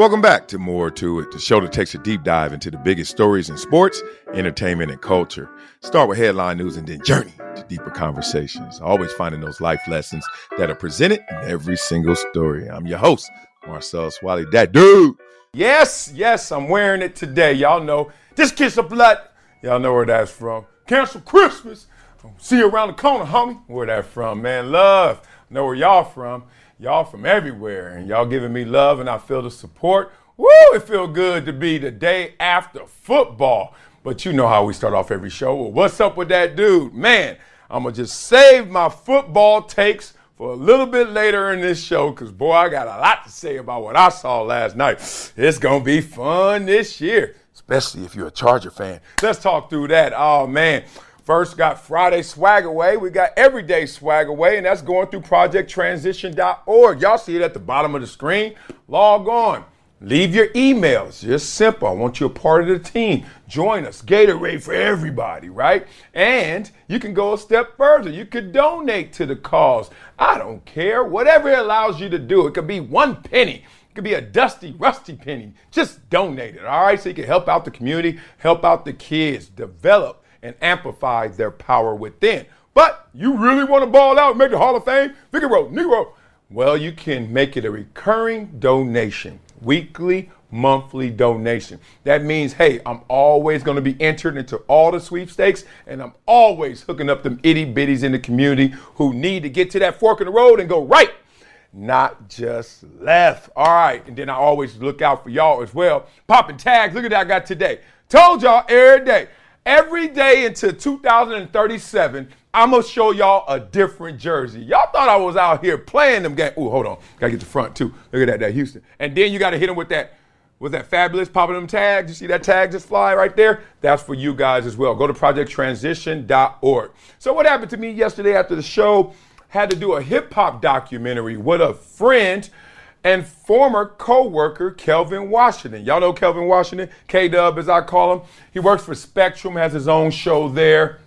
Welcome back to More to It, the show that takes a deep dive into the biggest stories in sports, entertainment, and culture. Start with headline news and then journey to deeper conversations. Always finding those life lessons that are presented in every single story. I'm your host, Marcellus Wiley. That dude. Yes, yes, I'm wearing it today. Y'all know this kiss of blood. Y'all know where that's from. Cancel Christmas. See you around the corner, homie. Where that from, man? Love. Know where y'all from. Y'all from everywhere, and y'all giving me love, and I feel the support. Woo! It feel good to be the day after football. But you know how we start off every show. Well, what's up with that dude? Man, I'm gonna just save my football takes for a little bit later in this show, because boy, I got a lot to say about what I saw last night. It's gonna be fun this year, especially if you're a Charger fan. Let's talk through that. Oh man. First, got Friday Swag Away. We got Everyday Swag Away, and that's going through projecttransition.org. Y'all see it at the bottom of the screen. Log on. Leave your emails. Just simple. I want you a part of the team. Join us. Gatorade for everybody, right? And you can go a step further. You could donate to the cause. I don't care. Whatever it allows you to do. It could be one penny. It could be a dusty, rusty penny. Just donate it, all right? So you can help out the community, help out the kids, develop and amplify their power within. But you really want to ball out make the Hall of Fame? Figaro, Negro. Well, you can make it a recurring donation, weekly, monthly donation. That means, hey, I'm always going to be entered into all the sweepstakes, and I'm always hooking up them itty bitties in the community who need to get to that fork in the road and go right, not just left. All right, and then I always look out for y'all as well. Popping tags. Look at that I got today. Told y'all every day. Every day until 2037, I'm gonna show y'all a different jersey. Y'all thought I was out here playing them games. Ooh, hold on, gotta get the front too. Look at that, that Houston. And then you gotta hit them with that, with that fabulous popping them tags. You see that tag just fly right there? That's for you guys as well. Go to projecttransition.org. So what happened to me yesterday after the show? Had to do a hip hop documentary with a friend and former co-worker Kelvin Washington. Y'all know Kelvin Washington, K-Dub as I call him. He works for Spectrum, has his own show there.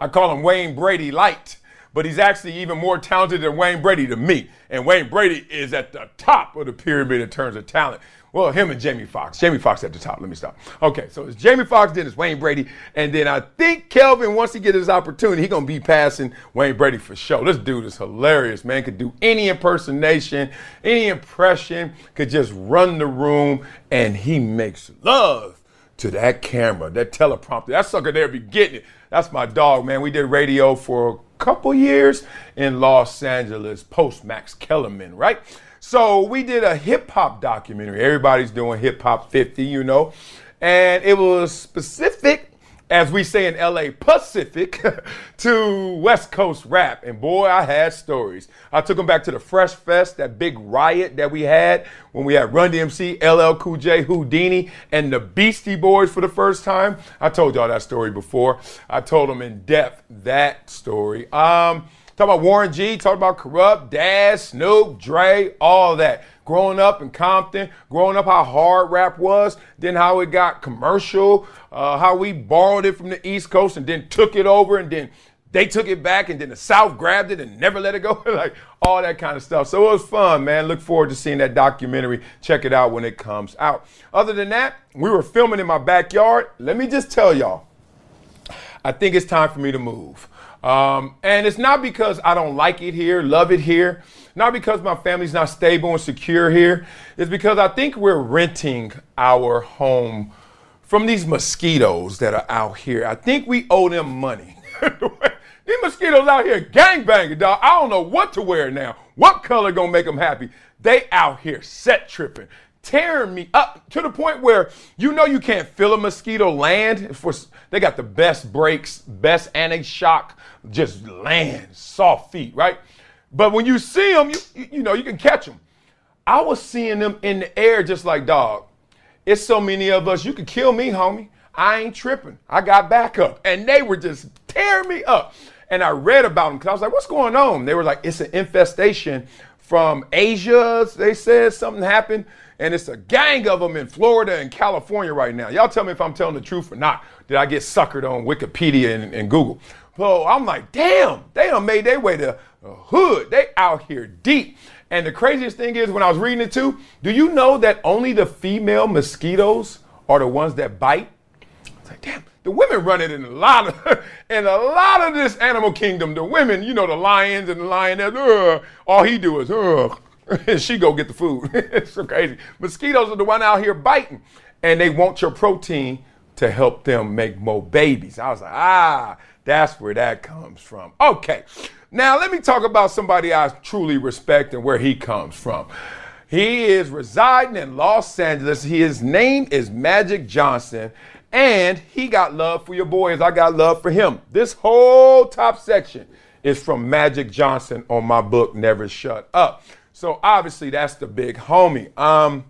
I call him Wayne Brady Light, but he's actually even more talented than Wayne Brady to me. And Wayne Brady is at the top of the pyramid in terms of talent. Well, him and Jamie Foxx. Jamie Foxx at the top. Let me stop. Okay, so it's Jamie Foxx, then it's Wayne Brady, and then I think Kelvin, once he get his opportunity, he gonna be passing Wayne Brady for sure. This dude is hilarious, man. Could do any impersonation, any impression, could just run the room, and he makes love to that camera, that teleprompter. That sucker there be getting it. That's my dog, man. We did radio for a couple years in Los Angeles post Max Kellerman, right? So we did a hip hop documentary. Everybody's doing hip hop 50, you know, and it was specific as we say in LA Pacific, to West Coast rap. And boy, I had stories. I took them back to the Fresh Fest, that big riot that we had when we had Run DMC, LL Cool J, Whodini, and the Beastie Boys for the first time. I told y'all that story before. I told them in depth that story. Um, talk about Warren G, talk about Kurupt, Daz, Snoop, Dre, all that growing up in Compton, growing up how hard rap was, then how it got commercial, uh, how we borrowed it from the East Coast and then took it over and then they took it back and then the South grabbed it and never let it go. like all that kind of stuff. So it was fun, man. Look forward to seeing that documentary. Check it out when it comes out. Other than that, we were filming in my backyard. Let me just tell y'all, I think it's time for me to move. Um, and it's not because I don't like it here, love it here, not because my family's not stable and secure here. It's because I think we're renting our home from these mosquitoes that are out here. I think we owe them money. these mosquitoes out here gangbanging, dog. I don't know what to wear now. What color gonna make them happy? They out here set tripping tearing me up to the point where you know you can't feel a mosquito land. For they got the best brakes, best anti-shock, just land, soft feet, right? But when you see them, you, you know, you can catch them. I was seeing them in the air just like dog. It's so many of us, you could kill me, homie. I ain't tripping. I got backup. And they were just tearing me up. And I read about them because I was like, what's going on? They were like, it's an infestation from Asia. They said something happened. And it's a gang of them in Florida and California right now. Y'all tell me if I'm telling the truth or not. Did I get suckered on Wikipedia and, and Google? So I'm like, damn, they done made their way to the hood. They out here deep. And the craziest thing is when I was reading it too, do you know that only the female mosquitoes are the ones that bite? It's like, damn, the women run it in a lot of in a lot of this animal kingdom. The women, you know, the lions and the lioness, uh, all he do is, and she go get the food. it's so crazy. Mosquitoes are the one out here biting, and they want your protein to help them make more babies. I was like, ah, that's where that comes from. Okay, now let me talk about somebody I truly respect and where he comes from. He is residing in Los Angeles. His name is Magic Johnson, and he got love for your boys. I got love for him. This whole top section is from Magic Johnson on my book, Never Shut Up. So obviously that's the big homie. Um,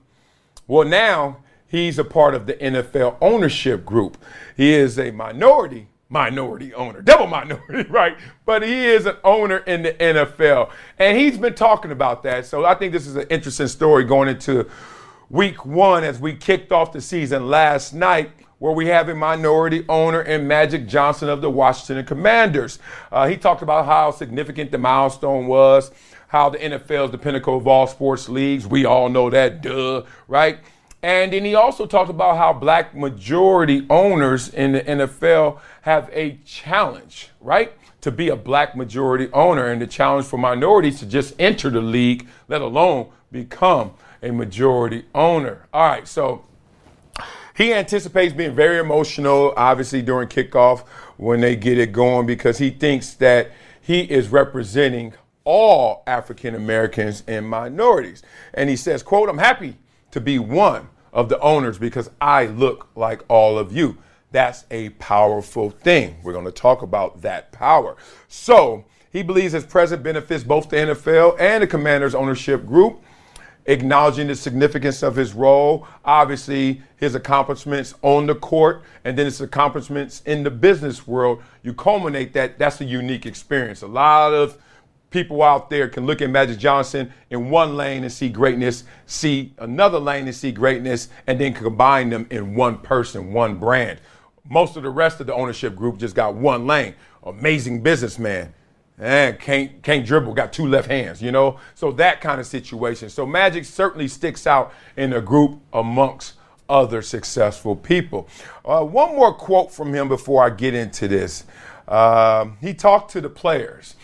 well now he's a part of the NFL ownership group. He is a minority minority owner, double minority, right? But he is an owner in the NFL. And he's been talking about that. So I think this is an interesting story going into week one as we kicked off the season last night. Where we have a minority owner in Magic Johnson of the Washington Commanders. Uh, he talked about how significant the milestone was, how the NFL is the pinnacle of all sports leagues. We all know that, duh, right? And then he also talked about how black majority owners in the NFL have a challenge, right? To be a black majority owner and the challenge for minorities to just enter the league, let alone become a majority owner. All right, so he anticipates being very emotional, obviously, during kickoff when they get it going because he thinks that he is representing all African Americans and minorities. And he says, quote, I'm happy to be one of the owners because I look like all of you. That's a powerful thing. We're going to talk about that power. So he believes his presence benefits both the NFL and the Commanders ownership group, acknowledging the significance of his role, obviously his accomplishments on the court, and then his accomplishments in the business world. You culminate that, that's a unique experience. A lot of people out there can look at Magic Johnson in one lane and see greatness, see another lane and see greatness, and then combine them in one person, one brand. Most of the rest of the ownership group just got one lane. Amazing businessman. And can't can't dribble, got two left hands, you know? So that kind of situation. So Magic certainly sticks out in a group amongst other successful people. Uh, one more quote from him before I get into this. Uh, he talked to the players.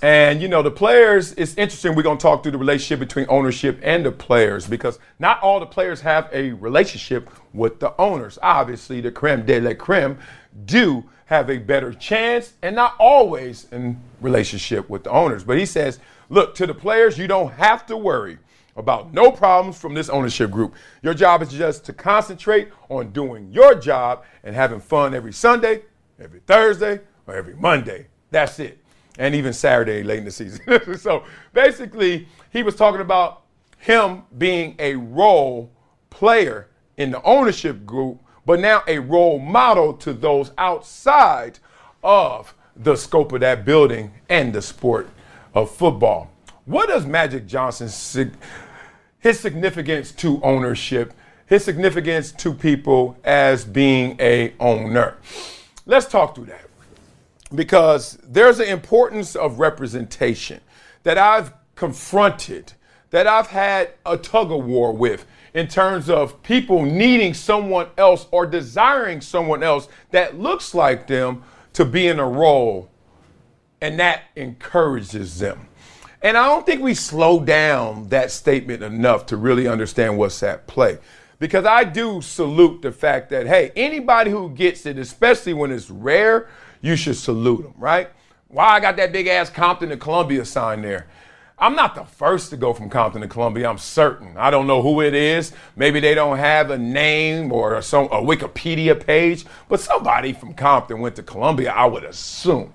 And you know, the players, it's interesting. We're going to talk through the relationship between ownership and the players because not all the players have a relationship with the owners. Obviously, the creme de la creme do have a better chance and not always in relationship with the owners. But he says, look, to the players, you don't have to worry about no problems from this ownership group. Your job is just to concentrate on doing your job and having fun every Sunday, every Thursday, or every Monday. That's it. And even Saturday late in the season. so basically, he was talking about him being a role player in the ownership group, but now a role model to those outside of the scope of that building and the sport of football. What does Magic Johnson his significance to ownership, his significance to people as being a owner. Let's talk through that. Because there's an importance of representation that I've confronted, that I've had a tug of war with in terms of people needing someone else or desiring someone else that looks like them to be in a role, and that encourages them. And I don't think we slow down that statement enough to really understand what's at play. Because I do salute the fact that, hey, anybody who gets it, especially when it's rare, you should salute them, right? Why I got that big ass Compton to Columbia sign there? I'm not the first to go from Compton to Columbia, I'm certain. I don't know who it is. Maybe they don't have a name or some a Wikipedia page, but somebody from Compton went to Columbia, I would assume.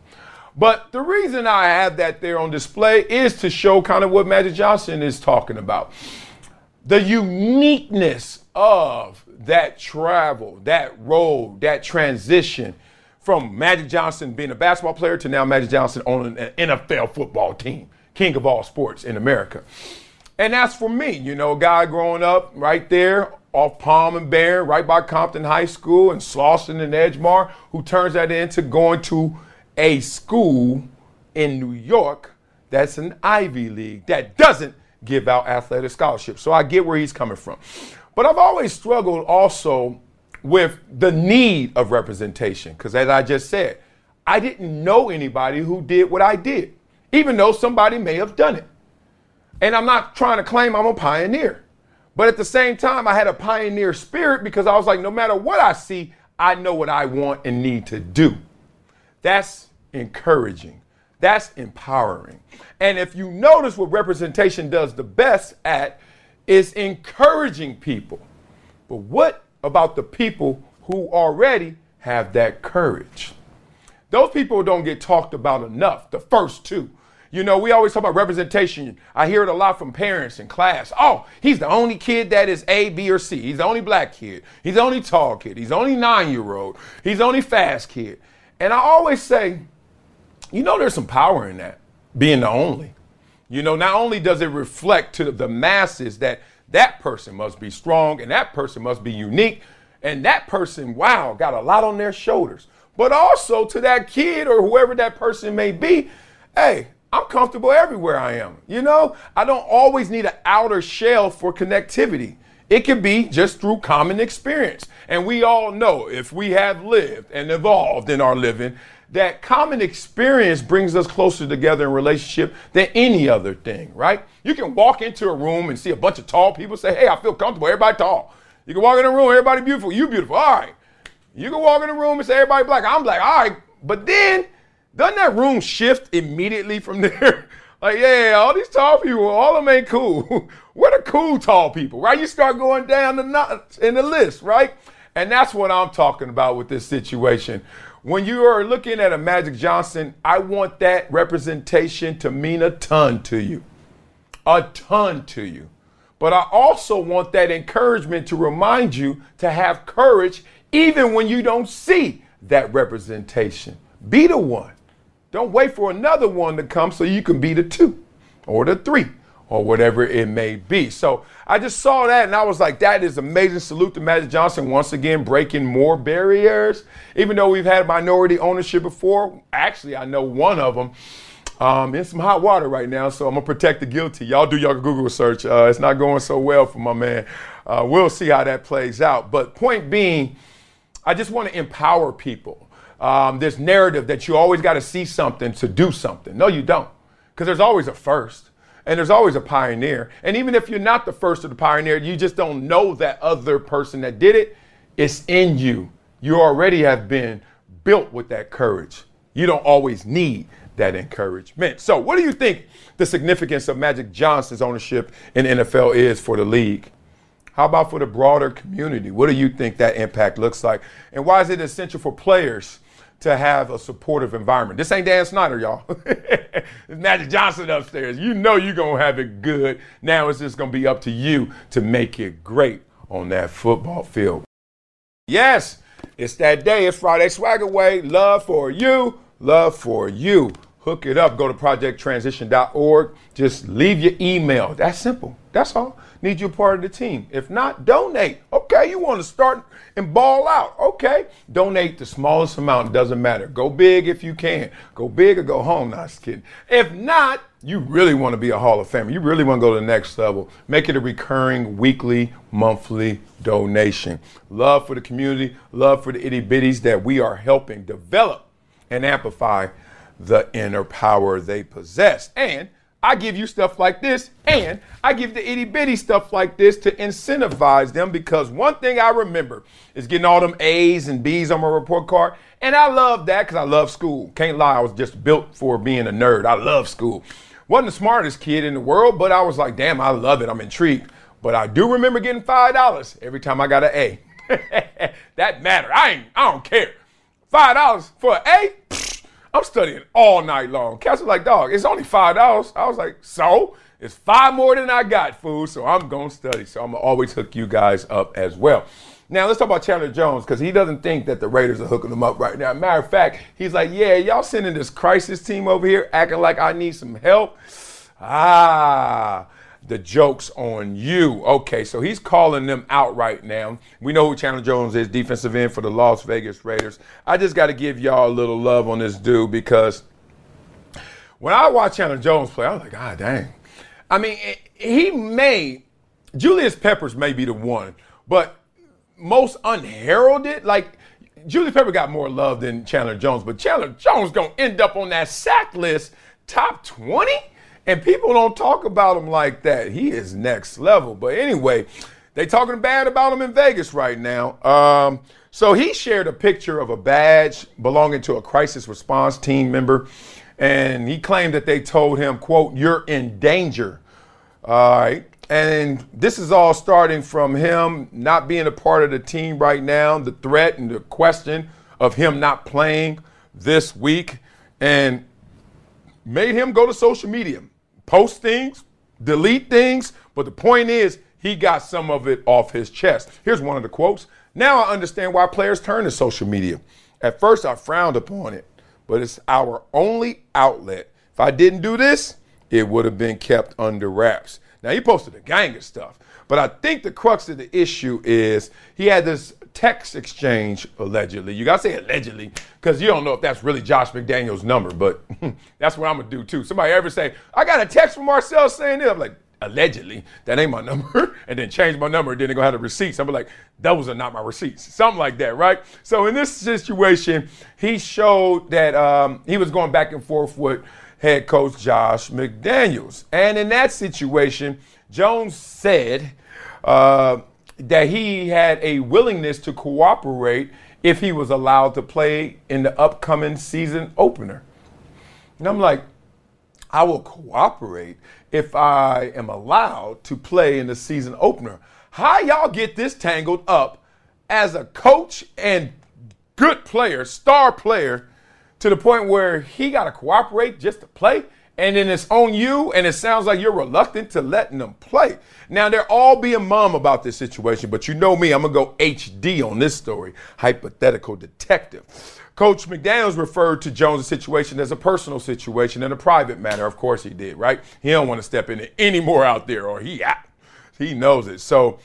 But the reason I have that there on display is to show kind of what Magic Johnson is talking about. The uniqueness of that travel, that road, that transition from Magic Johnson being a basketball player to now Magic Johnson owning an NFL football team, king of all sports in America. And that's for me, you know, a guy growing up right there off Palm and Bear, right by Compton High School and Slauson and Edgemar, who turns that into going to a school in New York that's an Ivy League that doesn't give out athletic scholarships. So I get where he's coming from. But I've always struggled also with the need of representation because, as I just said, I didn't know anybody who did what I did, even though somebody may have done it. And I'm not trying to claim I'm a pioneer. But at the same time, I had a pioneer spirit because I was like, no matter what I see, I know what I want and need to do. That's encouraging. That's empowering. And if you notice what representation does the best at is encouraging people. But what about the people who already have that courage? Those people don't get talked about enough, the first two. You know, we always talk about representation. I hear it a lot from parents in class. Oh, he's the only kid that is A, B, or C. He's the only black kid. He's the only tall kid. He's the only nine year old. He's the only fast kid. And I always say, you know, there's some power in that, being the only. You know, not only does it reflect to the masses that that person must be strong and that person must be unique and that person, wow, got a lot on their shoulders, but also to that kid or whoever that person may be, hey, I'm comfortable everywhere I am. You know, I don't always need an outer shell for connectivity. It can be just through common experience. And we all know if we have lived and evolved in our living, that common experience brings us closer together in relationship than any other thing, right? You can walk into a room and see a bunch of tall people say, Hey, I feel comfortable. Everybody tall. You can walk in a room, everybody beautiful. You beautiful. All right. You can walk in a room and say, Everybody black. I'm black. All right. But then, doesn't that room shift immediately from there? Like, yeah, all these tall people, all of them ain't cool. What are cool tall people, right? You start going down the nuts in the list, right? And that's what I'm talking about with this situation. When you are looking at a Magic Johnson, I want that representation to mean a ton to you. A ton to you. But I also want that encouragement to remind you to have courage even when you don't see that representation. Be the one. Don't wait for another one to come so you can be the two or the three or whatever it may be. So I just saw that and I was like, that is amazing. Salute to Magic Johnson once again breaking more barriers. Even though we've had minority ownership before, actually, I know one of them. Um, in some hot water right now, so I'm gonna protect the guilty. Y'all do your Google search. Uh, it's not going so well for my man. Uh, we'll see how that plays out. But point being, I just want to empower people um, this narrative that you always got to see something to do something. No, you don't, because there's always a first and there's always a pioneer. And even if you're not the first or the pioneer, you just don't know that other person that did it. It's in you. You already have been built with that courage. You don't always need that encouragement. So, what do you think the significance of Magic Johnson's ownership in NFL is for the league? How about for the broader community? What do you think that impact looks like? And why is it essential for players to have a supportive environment? This ain't Dan Snyder, y'all. it's Magic Johnson upstairs. You know you're going to have it good. Now it's just going to be up to you to make it great on that football field. Yes, it's that day. It's Friday Swagger Way. Love for you. Love for you. Hook it up. Go to projecttransition.org. Just leave your email. That's simple. That's all. Need you a part of the team. If not, donate. Okay, you want to start and ball out. Okay, donate the smallest amount. Doesn't matter. Go big if you can. Go big or go home. Not just kidding. If not, you really want to be a Hall of Famer. You really want to go to the next level. Make it a recurring weekly, monthly donation. Love for the community, love for the itty bitties that we are helping develop and amplify the inner power they possess. And I give you stuff like this, and I give the itty bitty stuff like this to incentivize them because one thing I remember is getting all them A's and B's on my report card. And I love that because I love school. Can't lie, I was just built for being a nerd. I love school. Wasn't the smartest kid in the world, but I was like, damn, I love it. I'm intrigued. But I do remember getting $5 every time I got an A. that mattered. I ain't, I don't care. $5 for an A? I'm studying all night long. Cats was like, dog, it's only five dollars. I was like, so it's five more than I got, food. So I'm gonna study. So I'm gonna always hook you guys up as well. Now let's talk about Chandler Jones because he doesn't think that the Raiders are hooking him up right now. Matter of fact, he's like, yeah, y'all sending this crisis team over here acting like I need some help. Ah, the joke's on you. Okay, so he's calling them out right now. We know who Chandler Jones is, defensive end for the Las Vegas Raiders. I just got to give y'all a little love on this dude because when I watch Chandler Jones play, I was like, God dang. I mean, eh, he may, Julius Peppers may be the one, but most unheralded, like, Julius Pepper got more love than Chandler Jones, but Chandler Jones gonna end up on that sack list, top 20? And people don't talk about him like that. He is next level. But anyway, they talking bad about him in Vegas right now. Um, so he shared a picture of a badge belonging to a crisis response team member, and he claimed that they told him, "quote You're in danger." All right. And this is all starting from him not being a part of the team right now, the threat and the question of him not playing this week, and made him go to social media post things, delete things, but the point is he got some of it off his chest. Here's one of the quotes. Now I understand why players turn to social media. At first I frowned upon it, but it's our only outlet. If I didn't do this, it would have been kept under wraps. Now he posted a gang of stuff, but I think the crux of the issue is he had this text exchange allegedly. You gotta say allegedly because you don't know if that's really Josh McDaniels' number, but that's what I'm gonna do too. Somebody ever say, "I got a text from Marcel saying this," I'm like, allegedly, that ain't my number, and then change my number, and then they gonna have the receipts. I'm like, those are not my receipts, something like that, right? So in this situation, he showed that um, he was going back and forth with head coach Josh McDaniels, and in that situation, Jones said. Uh, that he had a willingness to cooperate if he was allowed to play in the upcoming season opener. And I'm like, I will cooperate if I am allowed to play in the season opener. How y'all get this tangled up as a coach and good player, star player, to the point where he got to cooperate just to play? And then it's on you, and it sounds like you're reluctant to letting them play. Now they're all being mum about this situation, but you know me, I'm gonna go HD on this story. Hypothetical detective. Coach McDaniels referred to Jones' situation as a personal situation and a private matter. Of course he did, right? He don't want to step in any more out there, or he out. he knows it. So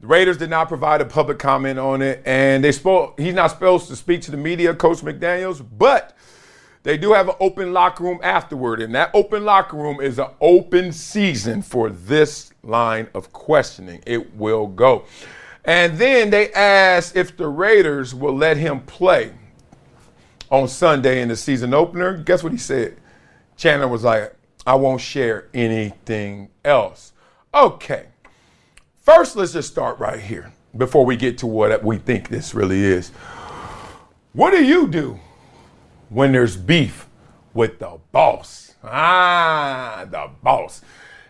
the Raiders did not provide a public comment on it, and they spoke. He's not supposed to speak to the media, Coach McDaniels, but they do have an open locker room afterward, and that open locker room is an open season for this line of questioning. It will go. And then they asked if the Raiders will let him play on Sunday in the season opener. Guess what he said? Chandler was like, I won't share anything else. Okay. First, let's just start right here before we get to what we think this really is. What do you do when there's beef with the boss? Ah, the boss.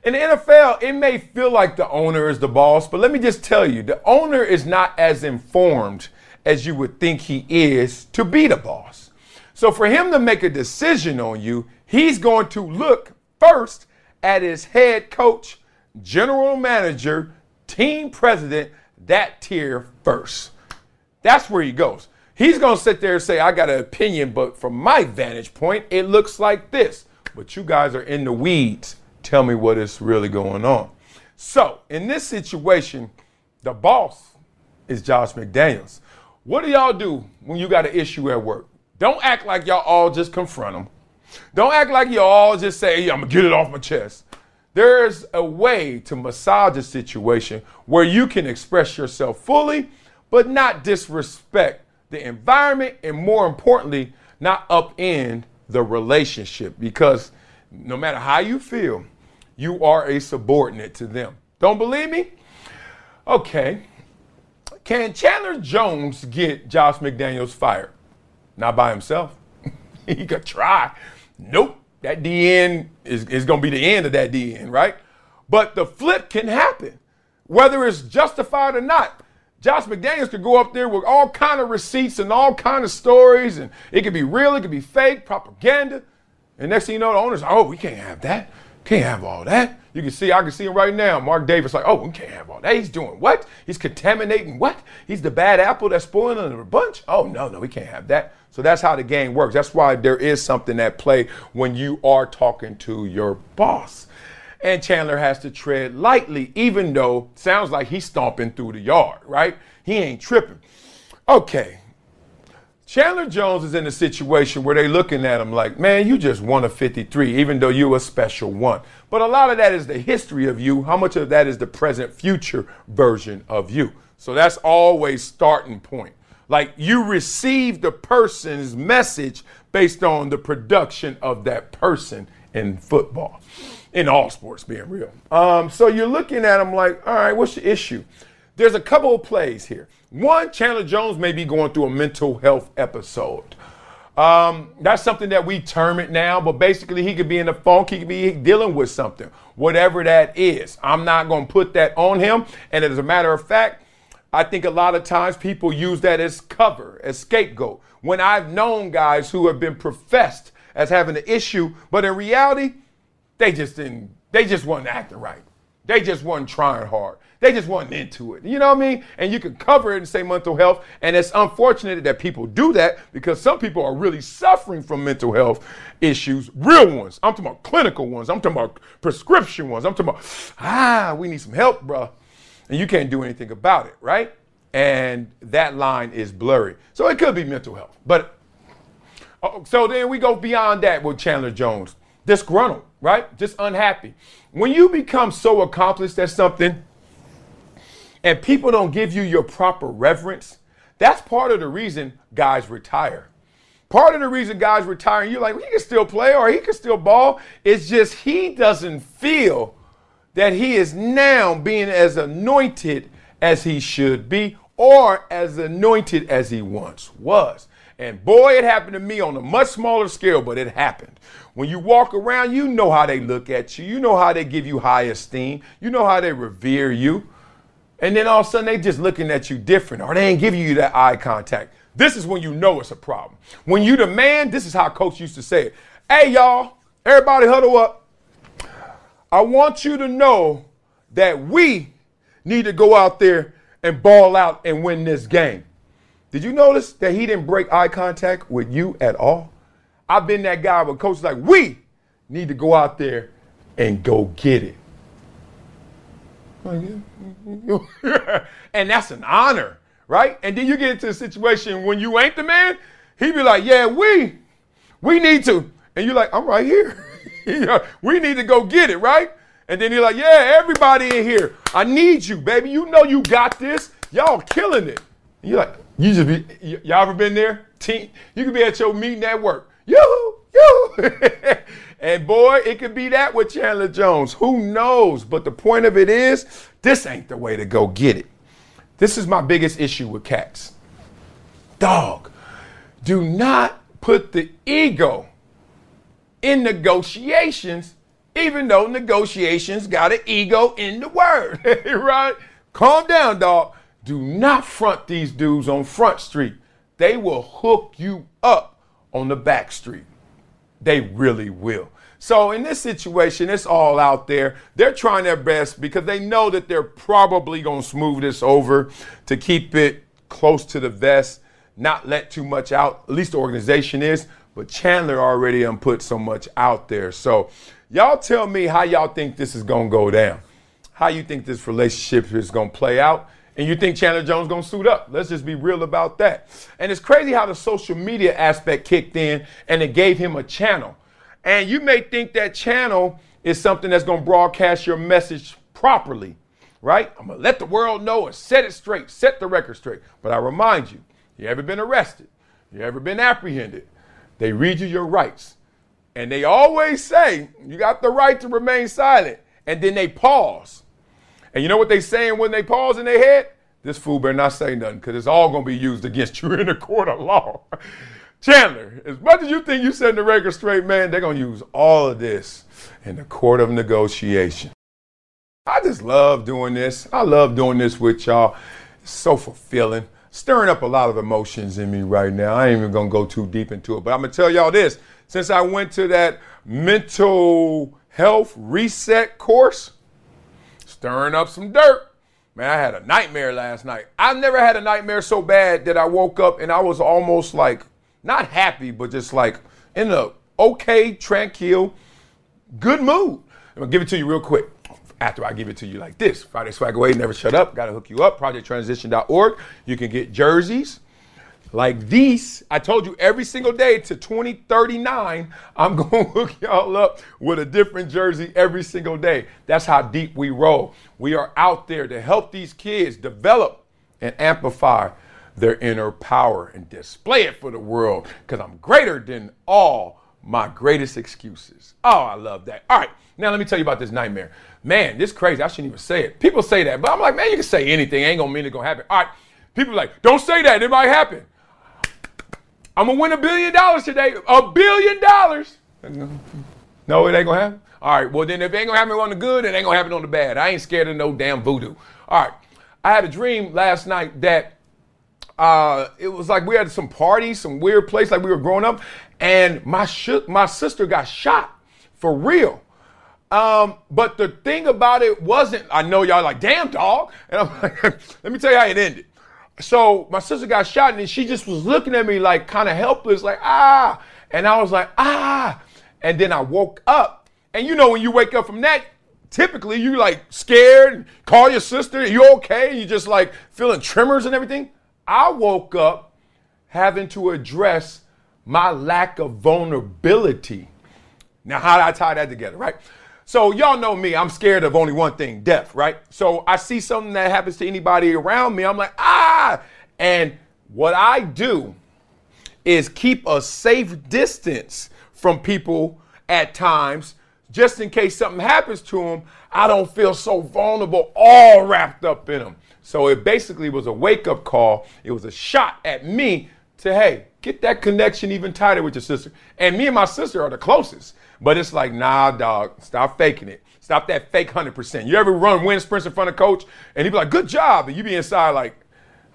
In the NFL, it may feel like the owner is the boss, but let me just tell you the owner is not as informed as you would think he is to be the boss. So for him to make a decision on you, he's going to look first at his head coach, general manager, team president, that tier first. That's where he goes. He's going to sit there and say, I got an opinion, but from my vantage point, it looks like this. But you guys are in the weeds. Tell me what is really going on. So, in this situation, the boss is Josh McDaniels. What do y'all do when you got an issue at work? Don't act like y'all all just confront them. Don't act like you all just say, I'm going to get it off my chest. There's a way to massage a situation where you can express yourself fully, but not disrespect the environment and, more importantly, not upend the relationship because no matter how you feel, you are a subordinate to them. Don't believe me? Okay. Can Chandler Jones get Josh McDaniels fired? Not by himself. he could try. Nope. That DN is, is going to be the end of that DN, right? But the flip can happen, whether it's justified or not. Josh McDaniels could go up there with all kind of receipts and all kind of stories, and it could be real, it could be fake, propaganda. And next thing you know, the owner's, oh, we can't have that. Can't have all that. You can see, I can see him right now. Mark Davis, like, oh, we can't have all that. He's doing what? He's contaminating what? He's the bad apple that's spoiling the bunch? Oh, no, no, we can't have that. So that's how the game works. That's why there is something at play when you are talking to your boss. And Chandler has to tread lightly, even though sounds like he's stomping through the yard, right? He ain't tripping. Okay, Chandler Jones is in a situation where they're looking at him like, man, you just won a 53, even though you're a special one. But a lot of that is the history of you. How much of that is the present future version of you? So that's always starting point. Like you receive the person's message based on the production of that person in football, in all sports, being real. Um, so you're looking at them like, all right, what's the issue? There's a couple of plays here. One, Chandler Jones may be going through a mental health episode. Um, that's something that we term it now, but basically he could be in the funk, he could be dealing with something, whatever that is. I'm not going to put that on him. And as a matter of fact, I think a lot of times people use that as cover, as scapegoat. When I've known guys who have been professed as having an issue, but in reality, they just didn't, they just wasn't acting right. They just wasn't trying hard. They just wasn't into it. You know what I mean? And you can cover it and say mental health. And it's unfortunate that people do that because some people are really suffering from mental health issues, real ones. I'm talking about clinical ones. I'm talking about prescription ones. I'm talking about, ah, we need some help, bro. And you can't do anything about it, right? And that line is blurry. So it could be mental health. But uh, so then we go beyond that with Chandler Jones. Disgruntled, right? Just unhappy. When you become so accomplished at something, and people don't give you your proper reverence, that's part of the reason guys retire. Part of the reason guys retire, and you're like, well, he can still play or he can still ball. It's just he doesn't feel that he is now being as anointed as he should be or as anointed as he once was. And boy, it happened to me on a much smaller scale, but it happened. When you walk around, you know how they look at you. You know how they give you high esteem. You know how they revere you. And then all of a sudden they just looking at you different or they ain't giving you that eye contact. This is when you know it's a problem. When you the man, this is how coach used to say it. Hey y'all, everybody huddle up. I want you to know that we need to go out there and ball out and win this game. Did you notice that he didn't break eye contact with you at all? I've been that guy where coaches like, we need to go out there and go get it. and that's an honor, right? And then you get into a situation when you ain't the man, he be like, yeah, we, we need to. And you're like, I'm right here. we need to go get it, right? And then you're like, yeah, everybody in here, I need you, baby. You know you got this. Y'all killing it. And you're like, you just be, y- y'all ever been there? Team, you could be at your meeting at work. Yoo, yoo. And boy, it could be that with Chandler Jones. Who knows? But the point of it is, this ain't the way to go get it. This is my biggest issue with cats. Dog. do not put the ego in negotiations, even though negotiations got an ego in the word, right? Calm down, dog. Do not front these dudes on Front Street. They will hook you up on the back street. They really will. So in this situation, it's all out there. They're trying their best because they know that they're probably going to smooth this over to keep it close to the vest, not let too much out. At least the organization is. But Chandler already put so much out there. So y'all tell me how y'all think this is going to go down. How you think this relationship is going to play out. And you think Chandler Jones to suit up. Let's just be real about that. And it's crazy how the social media aspect kicked in and it gave him a channel. And you may think that channel is something that's to broadcast your message properly, right? I'm to let the world know and set it straight, set the record straight. But I remind you, you ever been arrested? You ever been apprehended? They read you your rights. And they always say, you got the right to remain silent. And then they pause. And you know what they saying when they pause in their head? This fool better not say nothing because it's all going to be used against you in the court of law. Chandler, as much as you think you setting the record straight, man, they're going to use all of this in the court of negotiation. I just love doing this. I love doing this with y'all. It's so fulfilling stirring up a lot of emotions in me right now. I ain't even gonna go too deep into it, but I'm gonna tell y'all this. Since I went to that mental health reset course, stirring up some dirt. Man, I had a nightmare last night. I've never had a nightmare so bad that I woke up and I was almost like not happy, but just like in a okay, tranquil, good mood. I'm gonna give it to you real quick after I give it to you like this. Friday Swag Away, never shut up. Got to hook you up. ProjectTransition.org. You can get jerseys like these. I told you every single day to 2039, I'm going to hook y'all up with a different jersey every single day. That's how deep we roll. We are out there to help these kids develop and amplify their inner power and display it for the world because I'm greater than all my greatest excuses. Oh, I love that. All right, now let me tell you about this nightmare. Man, this crazy. I shouldn't even say it. People say that, but I'm like, man, you can say anything. Ain't gonna mean it's gonna happen. All right. People like, don't say that. It might happen. I'm gonna win a billion dollars today. A billion dollars. No, it ain't gonna happen. All right. Well, then if it ain't gonna happen on the good, it ain't gonna happen on the bad. I ain't scared of no damn voodoo. All right. I had a dream last night that uh, it was like we had some party, some weird place, like we were growing up, and my sh- my sister got shot for real. Um, but the thing about it wasn't, I know y'all like, damn dog. And I'm like, let me tell you how it ended. So my sister got shot and she just was looking at me like kind of helpless, like, ah. And I was like, ah. And then I woke up. And you know, when you wake up from that, typically you like scared, call your sister, you okay? You just like feeling tremors and everything. I woke up having to address my lack of vulnerability. Now, how did I tie that together, right? So y'all know me, I'm scared of only one thing, death, right? So I see something that happens to anybody around me, I'm like, ah! And what I do is keep a safe distance from people at times, just in case something happens to them, I don't feel so vulnerable, all wrapped up in them. So it basically was a wake up call. It was a shot at me to, hey, get that connection even tighter with your sister. And me and my sister are the closest. But it's like, nah, dog, stop faking it. Stop that fake 100%. You ever run wind sprints in front of coach and he be like, good job. And you be inside like,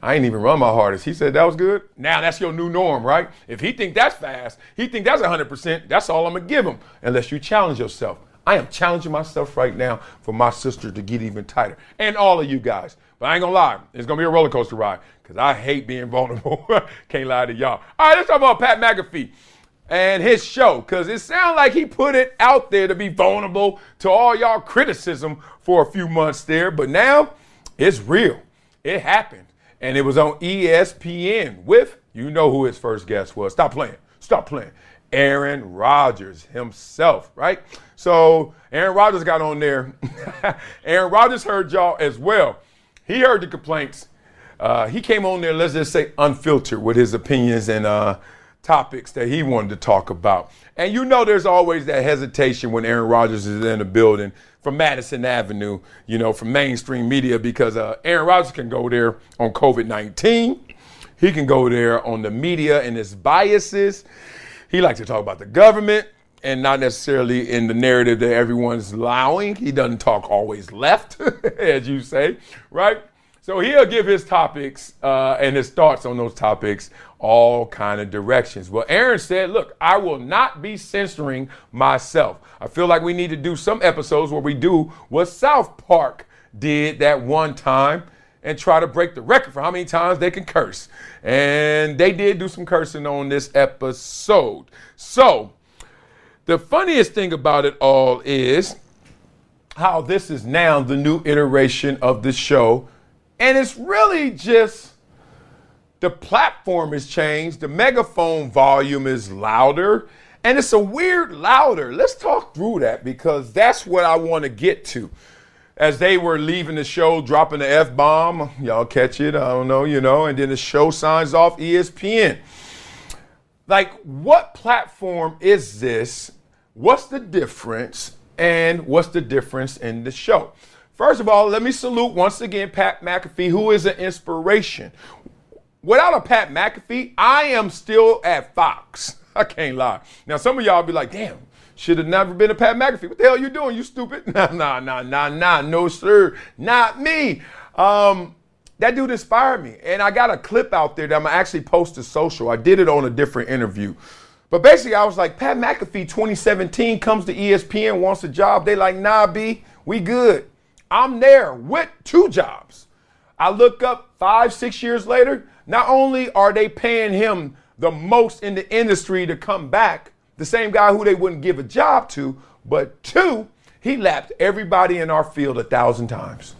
I ain't even run my hardest. He said that was good. Now that's your new norm, right? If he think that's fast, he think that's 100%, that's all I'm going to give him unless you challenge yourself. I am challenging myself right now for my sister to get even tighter and all of you guys. But I ain't to lie, it's to be a roller coaster ride because I hate being vulnerable. Can't lie to y'all. All right, let's talk about Pat McAfee and his show because it sounds like he put it out there to be vulnerable to all y'all criticism for a few months there, but now it's real. It happened. And it was on ESPN with, you know who his first guest was. Stop playing. Stop playing. Aaron Rodgers himself, right? So Aaron Rodgers got on there. Aaron Rodgers heard y'all as well. He heard the complaints. Uh, he came on there, let's just say unfiltered with his opinions and uh, topics that he wanted to talk about. And you know, there's always that hesitation when Aaron Rodgers is in the building from Madison Avenue, you know, from mainstream media, because uh, Aaron Rodgers can go there on COVID 19. he can go there on the media and his biases. He likes to talk about the government and not necessarily in the narrative that everyone's allowing. He doesn't talk always left, as you say, right? So he'll give his topics uh, and his thoughts on those topics all kind of directions. Well, Aaron said, look, I will not be censoring myself. I feel like we need to do some episodes where we do what South Park did that one time and try to break the record for how many times they can curse. And they did do some cursing on this episode. So, the funniest thing about it all is how this is now the new iteration of the show. And it's really just the platform has changed, the megaphone volume is louder, and it's a weird louder. Let's talk through that because that's what I want to get to as they were leaving the show, dropping the F bomb. Y'all catch it? I don't know, you know. And then the show signs off ESPN. Like, what platform is this? What's the difference? And what's the difference in the show? First of all, let me salute once again Pat McAfee, who is an inspiration. Without a Pat McAfee, I am still at Fox. I can't lie. Now, some of y'all be like, damn, should have never been a Pat McAfee. What the hell you doing? You stupid? Nah, nah, nah, nah, nah. No, sir. Not me. Um, that dude inspired me. And I got a clip out there that I'm actually post to social. I did it on a different interview. But basically, I was like, Pat McAfee 2017 comes to ESPN, wants a job. They like, nah, B, we good. I'm there with two jobs. I look up five, six years later, not only are they paying him the most in the industry to come back, the same guy who they wouldn't give a job to, but two, he lapped everybody in our field a thousand times.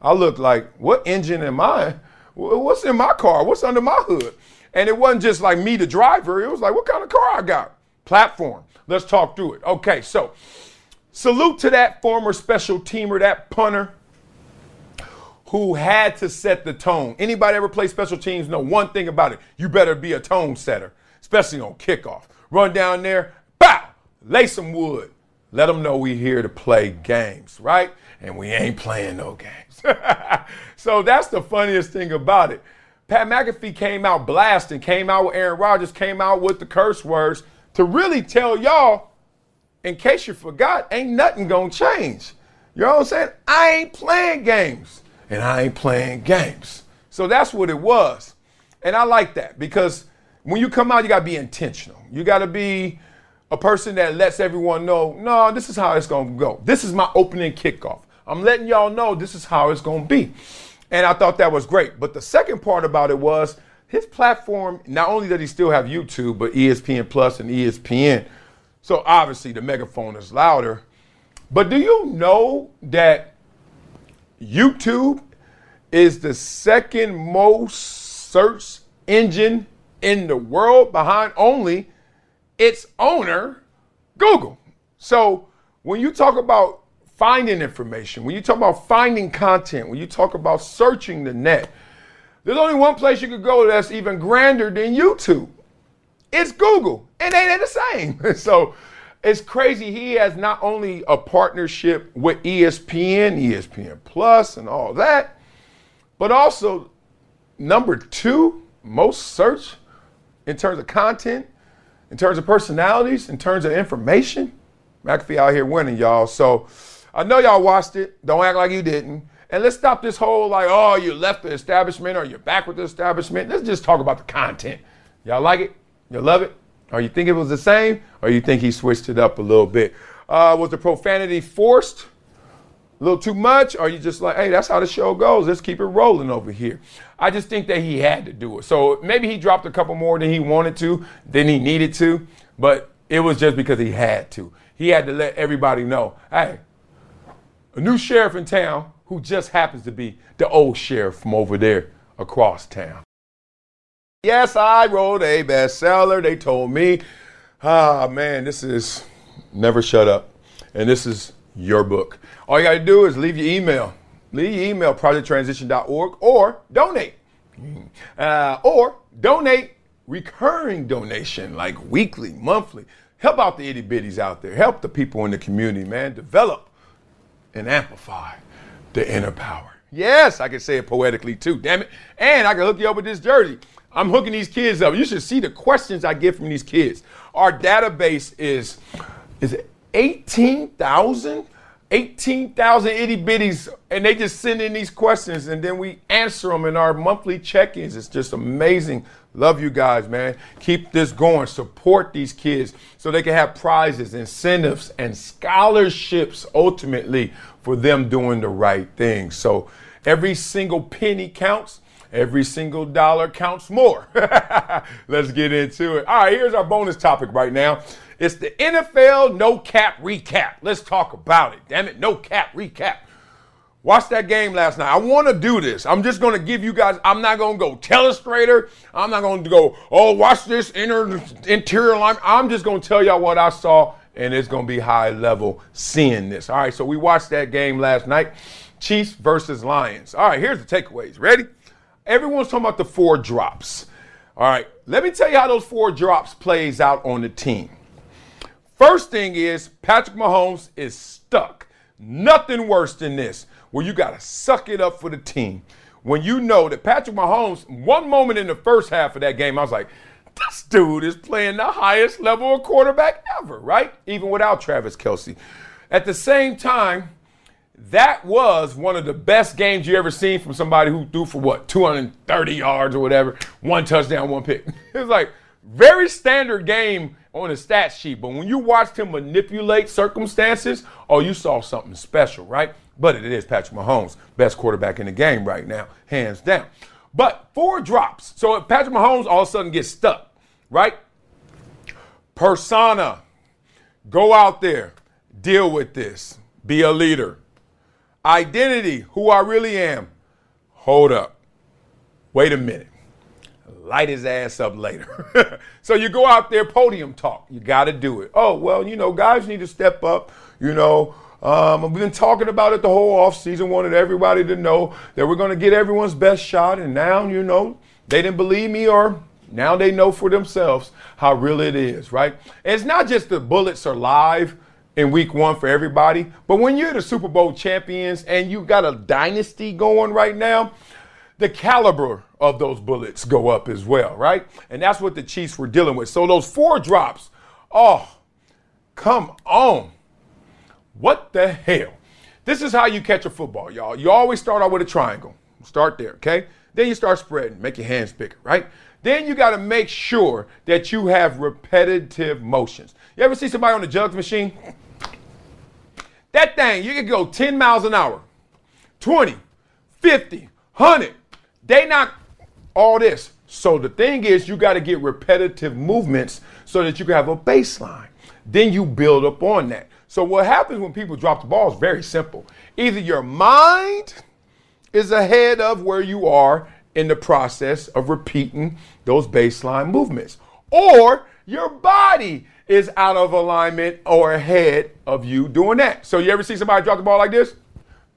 I looked like, what engine am I? What's in my car? What's under my hood? And it wasn't just like me, the driver. It was like, what kind of car I got? Platform. Let's talk through it. Okay, so salute to that former special teamer, that punter who had to set the tone. Anybody ever play special teams know one thing about it. You better be a tone setter especially on kickoff. Run down there, bow, lay some wood. Let them know we here to play games, right? And we ain't playing no games. so that's the funniest thing about it. Pat McAfee came out blasting, came out with Aaron Rodgers, came out with the curse words to really tell y'all, in case you forgot, ain't nothing gonna change. You know what I'm saying? I ain't playing games, and I ain't playing games. So that's what it was. And I like that because when you come out, you got to be intentional. You got to be a person that lets everyone know, no, this is how it's to go. This is my opening kickoff. I'm letting y'all know this is how it's to be. And I thought that was great. But the second part about it was his platform, not only does he still have YouTube, but ESPN Plus and ESPN. So obviously the megaphone is louder. But do you know that YouTube is the second most searched engine in the world behind only its owner, Google. So when you talk about finding information, when you talk about finding content, when you talk about searching the net, there's only one place you could go that's even grander than YouTube. It's Google. And they ain't the same. so it's crazy. He has not only a partnership with ESPN, ESPN Plus, and all that, but also number two most search in terms of content, in terms of personalities, in terms of information. McAfee out here winning, y'all. So I know y'all watched it. Don't act like you didn't. And let's stop this whole like, oh, you left the establishment or you're back with the establishment. Let's just talk about the content. Y'all like it? You love it? Or you think it was the same? Or you think he switched it up a little bit? Uh, was the profanity forced? A little too much? Or you just like, hey, that's how the show goes. Let's keep it rolling over here. I just think that he had to do it. So maybe he dropped a couple more than he wanted to, than he needed to, but it was just because he had to. He had to let everybody know, hey, a new sheriff in town who just happens to be the old sheriff from over there across town. Yes, I wrote a bestseller. They told me, ah, man, this is Never Shut Up. And this is your book. All you got to do is leave your email leave your email projecttransition.org or donate. Uh, or donate recurring donation like weekly, monthly. Help out the itty bitties out there. Help the people in the community, man. Develop and amplify the inner power. Yes, I can say it poetically too, damn it. And I can hook you up with this jersey. I'm hooking these kids up. You should see the questions I get from these kids. Our database is is it 18,000? 18,000 itty bitties, and they just send in these questions, and then we answer them in our monthly check ins. It's just amazing. Love you guys, man. Keep this going. Support these kids so they can have prizes, incentives, and scholarships ultimately for them doing the right thing. So every single penny counts. Every single dollar counts more. Let's get into it. All right, here's our bonus topic right now. It's the NFL no cap recap. Let's talk about it. Damn it, no cap recap. Watch that game last night. I want to do this. I'm just going to give you guys, I'm not going to go telestrator. I'm not going to go, oh, watch this inner, interior line. I'm just going to tell y'all what I saw, and it's going to be high level seeing this. All right, so we watched that game last night Chiefs versus Lions. All right, here's the takeaways. Ready? Everyone's talking about the four drops. All right, let me tell you how those four drops plays out on the team. First thing is Patrick Mahomes is stuck. Nothing worse than this, where you got to suck it up for the team. When you know that Patrick Mahomes, one moment in the first half of that game, I was like, this dude is playing the highest level of quarterback ever, right? Even without Travis Kelce. At the same time, that was one of the best games you ever seen from somebody who threw for what, 230 yards or whatever, one touchdown, one pick. It was like very standard game on the stat sheet, but when you watched him manipulate circumstances, oh, you saw something special, right? But it is Patrick Mahomes, best quarterback in the game right now, hands down. But four drops. So if Patrick Mahomes all of a sudden gets stuck, right? Persona, go out there, deal with this, be a leader. Identity, who I really am. Hold up. Wait a minute light his ass up later. so you go out there, podium talk. You got to do it. Oh, well, you know, guys need to step up. You know, um, we've been talking about it the whole offseason, wanted everybody to know that we're going to get everyone's best shot. And now, you know, they didn't believe me or now they know for themselves how real it is, right? And it's not just the bullets are live in week one for everybody, but when you're the Super Bowl champions and you got a dynasty going right now, the caliber of those bullets go up as well, right? And that's what the Chiefs were dealing with. So those four drops, oh, come on. What the hell? This is how you catch a football, y'all. You always start out with a triangle. Start there, okay? Then you start spreading, make your hands bigger, right? Then you got to make sure that you have repetitive motions. You ever see somebody on the jugs machine? That thing, you can go 10 miles an hour, 20, 50, 100, they not all this. So the thing is, you got to get repetitive movements so that you can have a baseline. Then you build up on that. So what happens when people drop the ball is very simple. Either your mind is ahead of where you are in the process of repeating those baseline movements, or your body is out of alignment or ahead of you doing that. So you ever see somebody drop the ball like this?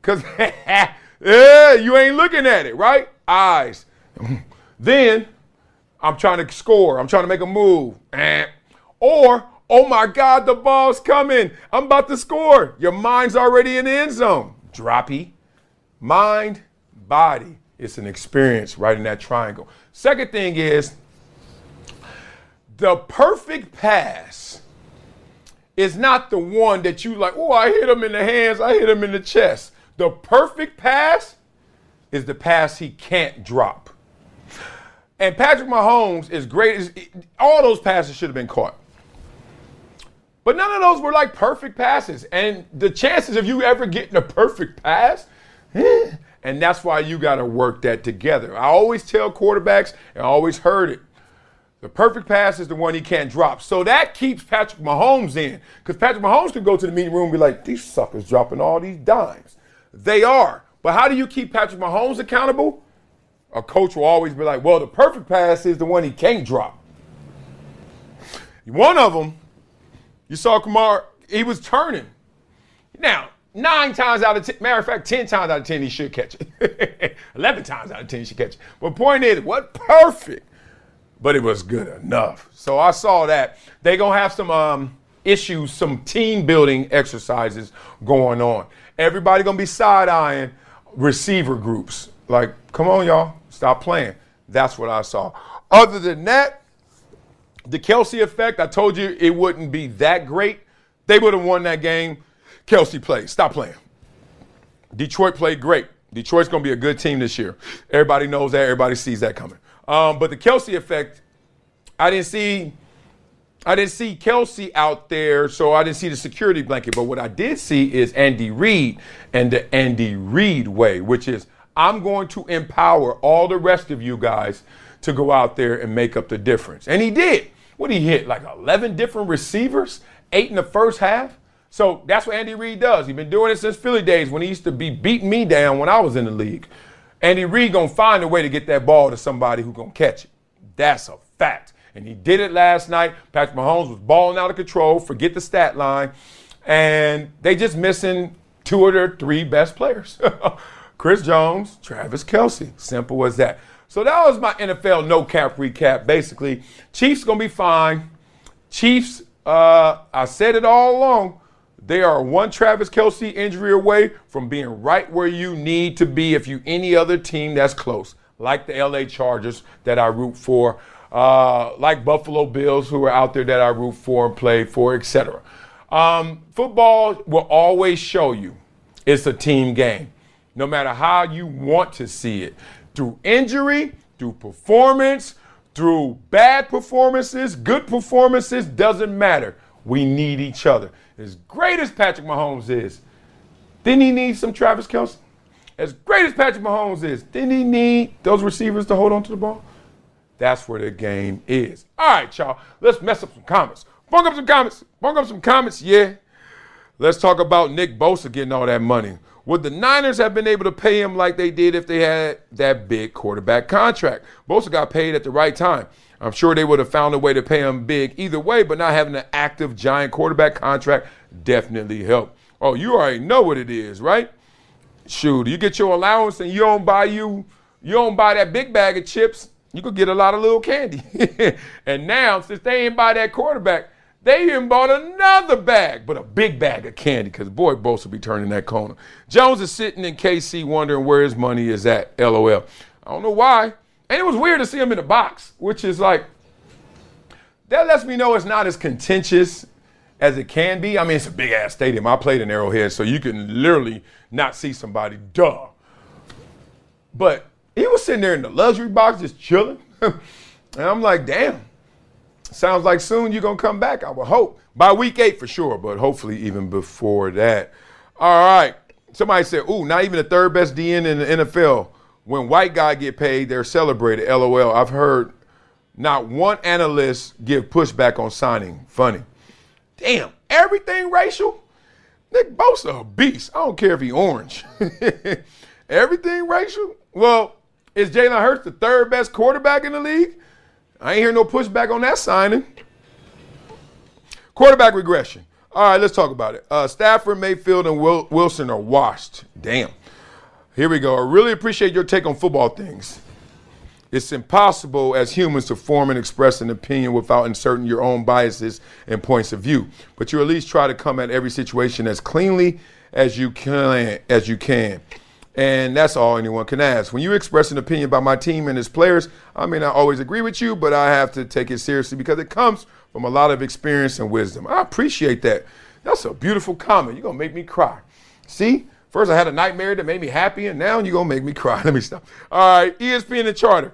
Cause yeah, you ain't looking at it, right? eyes. then I'm trying to score. I'm trying to make a move. Eh. Or, oh my God, the ball's coming. I'm about to score. Your mind's already in the end zone. Droppy. Mind, body. It's an experience right in that triangle. Second thing is the perfect pass is not the one that you like, oh, I hit him in the hands, I hit him in the chest. The perfect pass is the pass he can't drop. And Patrick Mahomes is great. All those passes should have been caught. But none of those were like perfect passes. And the chances of you ever getting a perfect pass, eh, and that's why you got to work that together. I always tell quarterbacks, and I always heard it. The perfect pass is the one he can't drop. So that keeps Patrick Mahomes in. Because Patrick Mahomes could go to the meeting room and be like, these suckers dropping all these dimes. They are. But how do you keep Patrick Mahomes accountable? A coach will always be like, well, the perfect pass is the one he can't drop. One of them, you saw Kamar, he was turning. Now, nine times out of ten, matter of fact, 10 times out of 10, he should catch it. 11 times out of 10, he should catch it. But point is, what perfect, but it was good enough. So I saw that. They're going to have some um, issues, some team building exercises going on. Everybody going to be side eyeing receiver groups. Like, come on, y'all, stop playing. That's what I saw. Other than that, the Kelce effect, I told you it wouldn't be that great. They would have won that game. Kelce played. Stop playing. Detroit played great. Detroit's going to be a good team this year. Everybody knows that. Everybody sees that coming. Um, but the Kelce effect, I didn't see. I didn't see Kelce out there, so I didn't see the security blanket. But what I did see is Andy Reid and the Andy Reid way, which is I'm going to empower all the rest of you guys to go out there and make up the difference. And he did. What he hit? Like 11 different receivers, eight in the first half. So that's what Andy Reid does. He's been doing it since Philly days when he used to be beating me down when I was in the league. Andy Reid gonna find a way to get that ball to somebody who gonna catch it. That's a fact. And he did it last night. Patrick Mahomes was balling out of control. Forget the stat line. And they just missing two of their three best players. Chris Jones, Travis Kelce. Simple as that. So that was my NFL no cap recap. Basically, Chiefs gonna be fine. Chiefs, uh, I said it all along. They are one Travis Kelce injury away from being right where you need to be if you any other team that's close, like the LA Chargers that I root for, uh, like Buffalo Bills who are out there that I root for and play for, etc. Um, football will always show you it's a team game, no matter how you want to see it, through injury, through performance, through bad performances, good performances, doesn't matter. We need each other. As great as Patrick Mahomes is, didn't he need some Travis Kelce? As great as Patrick Mahomes is, didn't he need those receivers to hold on to the ball? That's where the game is. All right, y'all. Let's mess up some comments. Bung up some comments. Bung up some comments. Yeah. Let's talk about Nick Bosa getting all that money. Would the Niners have been able to pay him like they did if they had that big quarterback contract? Bosa got paid at the right time. I'm sure they would have found a way to pay him big either way, but not having an active giant quarterback contract definitely helped. Oh, you already know what it is, right? Shoot, you get your allowance and you don't buy you, you don't buy that big bag of chips, you could get a lot of little candy. and now, since they ain't buy that quarterback, they even bought another bag, but a big bag of candy, because boy, Bosa will be turning that corner. Jones is sitting in KC wondering where his money is at, LOL. I don't know why. And it was weird to see him in the box, which is like, that lets me know it's not as contentious as it can be. I mean, it's a big ass stadium. I played in Arrowhead, so you can literally not see somebody. Duh. But he was sitting there in the luxury box just chilling. and I'm like, damn. Sounds like soon you're going to come back, I would hope. By week eight for sure, but hopefully even before that. All right. Somebody said, ooh, not even the third best DN in the NFL when white guy get paid, they're celebrated. LOL. I've heard not one analyst give pushback on signing. Funny. Damn, everything racial? Nick Bosa a beast. I don't care if he orange. everything racial? Well, is Jalen Hurts the third best quarterback in the league? I ain't hear no pushback on that signing. Quarterback regression. All right, let's talk about it. Uh, Stafford, Mayfield, and Wilson are washed. Damn. Here we go. I really appreciate your take on football things. It's impossible as humans to form and express an opinion without inserting your own biases and points of view. But you at least try to come at every situation as cleanly as you can as you can. And that's all anyone can ask. When you express an opinion about my team and its players, I may not always agree with you, but I have to take it seriously because it comes from a lot of experience and wisdom. I appreciate that. That's a beautiful comment. You're to make me cry. See? First, I had a nightmare that made me happy, and now you're going to make me cry. Let me stop. All right, ESPN and Charter.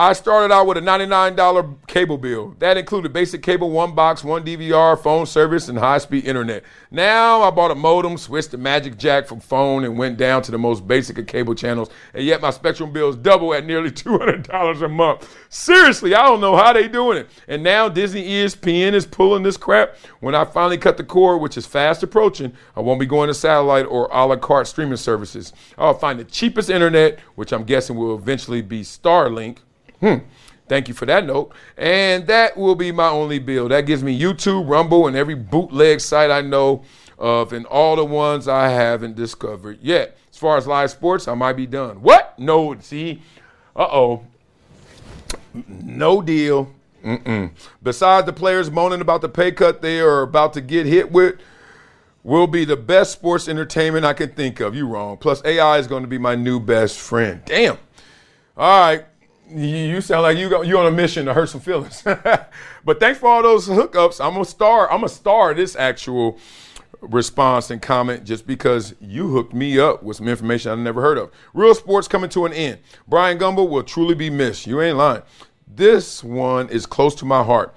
I started out with a $99 cable bill. That included basic cable, one box, one DVR, phone service, and high speed internet. Now I bought a modem, switched the Magic Jack from phone, and went down to the most basic of cable channels. And yet my Spectrum bill is double at nearly $200 a month. Seriously, I don't know how they're doing it. And now Disney ESPN is pulling this crap. When I finally cut the cord, which is fast approaching, I won't be going to satellite or a la carte streaming services. I'll find the cheapest internet, which I'm guessing will eventually be Starlink Hmm. Thank you for that note. And that will be my only bill. That gives me YouTube, Rumble, and every bootleg site I know of, and all the ones I haven't discovered yet. As far as live sports, I might be done. What? No, see? Uh oh. No deal. Mm-mm. Besides the players moaning about the pay cut they are about to get hit with, will be the best sports entertainment I can think of. You wrong. Plus, AI is going to be my new best friend. Damn. All right. You sound like you go, you on a mission to hurt some feelings. but thanks for all those hookups. I'm a star. I'm a star this actual response and comment just because you hooked me up with some information I never heard of. Real sports coming to an end. Bryant Gumbel will truly be missed. You ain't lying. This one is close to my heart.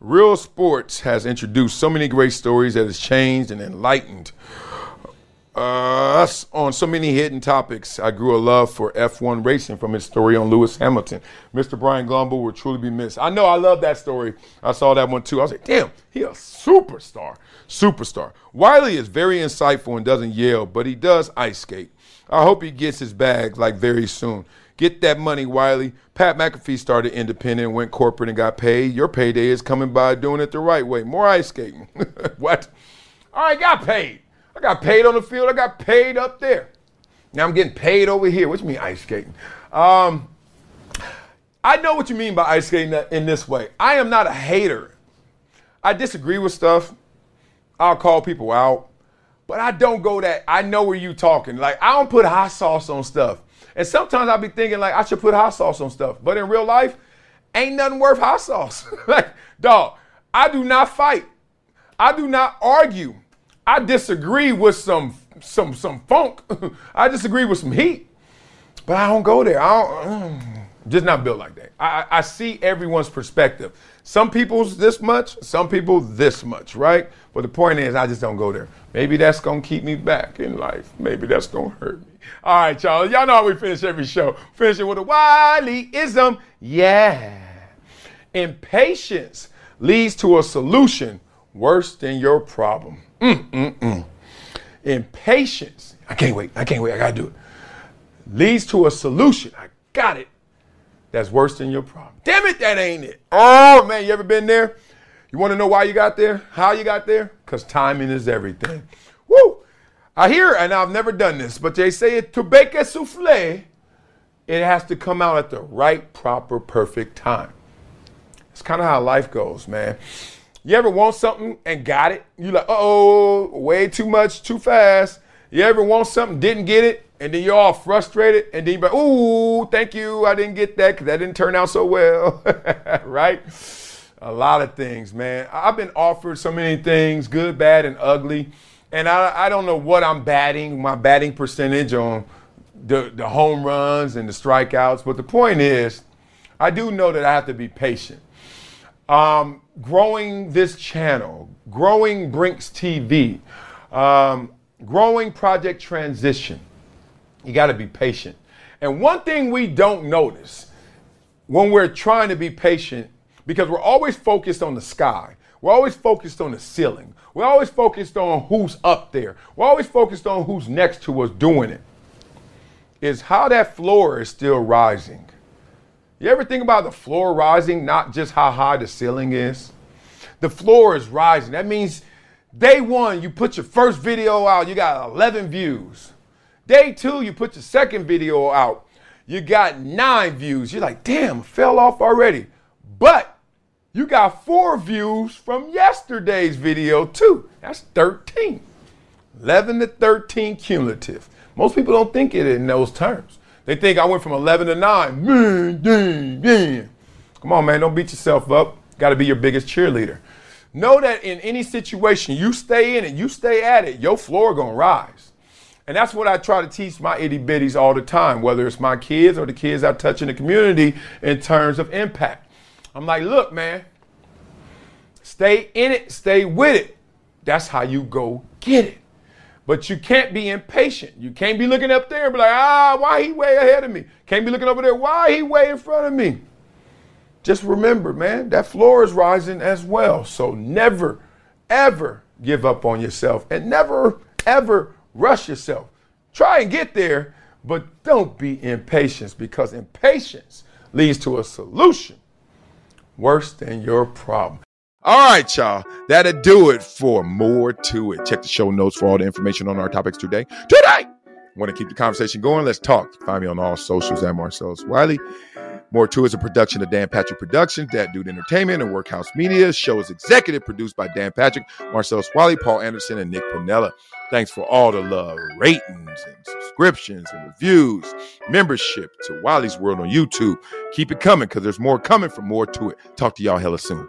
Real Sports has introduced so many great stories that has changed and enlightened us on so many hidden topics. I grew a love for F1 racing from his story on Lewis Hamilton. Mr. Bryant Gumbel will truly be missed. I know I love that story. I saw that one too. I was like, damn, he a superstar. Superstar. Wiley is very insightful and doesn't yell, but he does ice skate. I hope he gets his bag like very soon. Get that money, Wiley. Pat McAfee started independent, went corporate, and got paid. Your payday is coming by doing it the right way. More ice skating. what? All right, got paid. I got paid on the field. I got paid up there. Now I'm getting paid over here. What you mean ice skating? Um, I know what you mean by ice skating in this way. I am not a hater. I disagree with stuff. I'll call people out, but I don't go that. I know where you talking. Like I don't put hot sauce on stuff. And sometimes I'll be thinking like I should put hot sauce on stuff. But in real life, ain't nothing worth hot sauce. like, dog, I do not fight. I do not argue. I disagree with some some some funk. I disagree with some heat. But I don't go there. I don't, mm, just not built like that. I, I see everyone's perspective. Some people's this much, some people this much, right? But the point is, I just don't go there. Maybe that's gonna keep me back in life. Maybe that's gonna hurt me. All right, y'all. Y'all know how we finish every show. Finish it with a Wiley-ism. Yeah. Impatience leads to a solution worse than your problem. Mm-mm-mm. Impatience. I can't wait. I can't wait. I gotta do it. Leads to a solution. I got it. That's worse than your problem. Damn it, that ain't it. Oh man, you ever been there? You want to know why you got there? How you got there? Because timing is everything. Woo! I hear, and I've never done this, but they say it to bake a souffle, it has to come out at the right, proper, perfect time. It's kind of how life goes, man. You ever want something and got it? You like, oh, way too much, too fast. You ever want something, didn't get it, and then you're all frustrated, and then you're like, ooh, thank you, I didn't get that because that didn't turn out so well, right? A lot of things, man. I've been offered so many things, good, bad, and ugly and I, I don't know what I'm batting, my batting percentage on the, the home runs and the strikeouts, but the point is, I do know that I have to be patient. Um, growing this channel, growing Brinx TV, um, growing Project Transition, you got to be patient. And one thing we don't notice when we're trying to be patient, because we're always focused on the sky, we're always focused on the ceiling, we're always focused on who's up there. We're always focused on who's next to us doing it. Is how that floor is still rising. You ever think about the floor rising, not just how high the ceiling is? The floor is rising. That means day one, you put your first video out, you got 11 views. Day two, you put your second video out, you got nine views. You're like, damn, fell off already. But you got four views from yesterday's video, too. That's 13. 11 to 13 cumulative. Most people don't think it in those terms. They think I went from 11 to 9. Man, dang, dang. Come on, man, don't beat yourself up. Got to be your biggest cheerleader. Know that in any situation, you stay in it, you stay at it, your floor to rise. And that's what I try to teach my itty bitties all the time, whether it's my kids or the kids I touch in the community in terms of impact. I'm like, look, man, stay in it, stay with it. That's how you go get it. But you can't be impatient. You can't be looking up there and be like, ah, why he way ahead of me? Can't be looking over there, why he way in front of me? Just remember, man, that floor is rising as well. So never, ever give up on yourself and never, ever rush yourself. Try and get there, but don't be impatient because impatience leads to a solution worse than your problem. All right, y'all. That'll do it for more to it. Check the show notes for all the information on our topics today. Today! Want to keep the conversation going? Let's talk. Find me on all socials at Marcellus Wiley. More To is a production of Dan Patrick Productions, That Dude Entertainment, and Workhouse Media. Show is executive produced by Dan Patrick, Marcellus Wiley, Paul Anderson, and Nick Pinella. Thanks for all the love, ratings, and subscriptions, and reviews, membership to Wiley's World on YouTube. Keep it coming because there's more coming from More To It. Talk to y'all hella soon.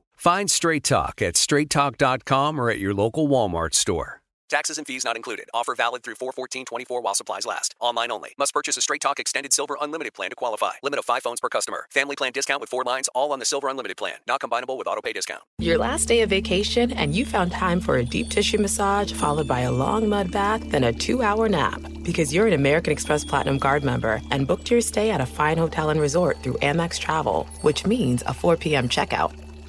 Find Straight Talk at straighttalk.com or at your local Walmart store. Taxes and fees not included. Offer valid through 41424 while supplies last. Online only. Must purchase a Straight Talk Extended Silver Unlimited plan to qualify. Limit of 5 phones per customer. Family plan discount with 4 lines all on the Silver Unlimited plan. Not combinable with auto pay discount. Your last day of vacation and you found time for a deep tissue massage followed by a long mud bath then a 2-hour nap because you're an American Express Platinum Card member and booked your stay at a fine hotel and resort through Amex Travel, which means a 4 p.m. checkout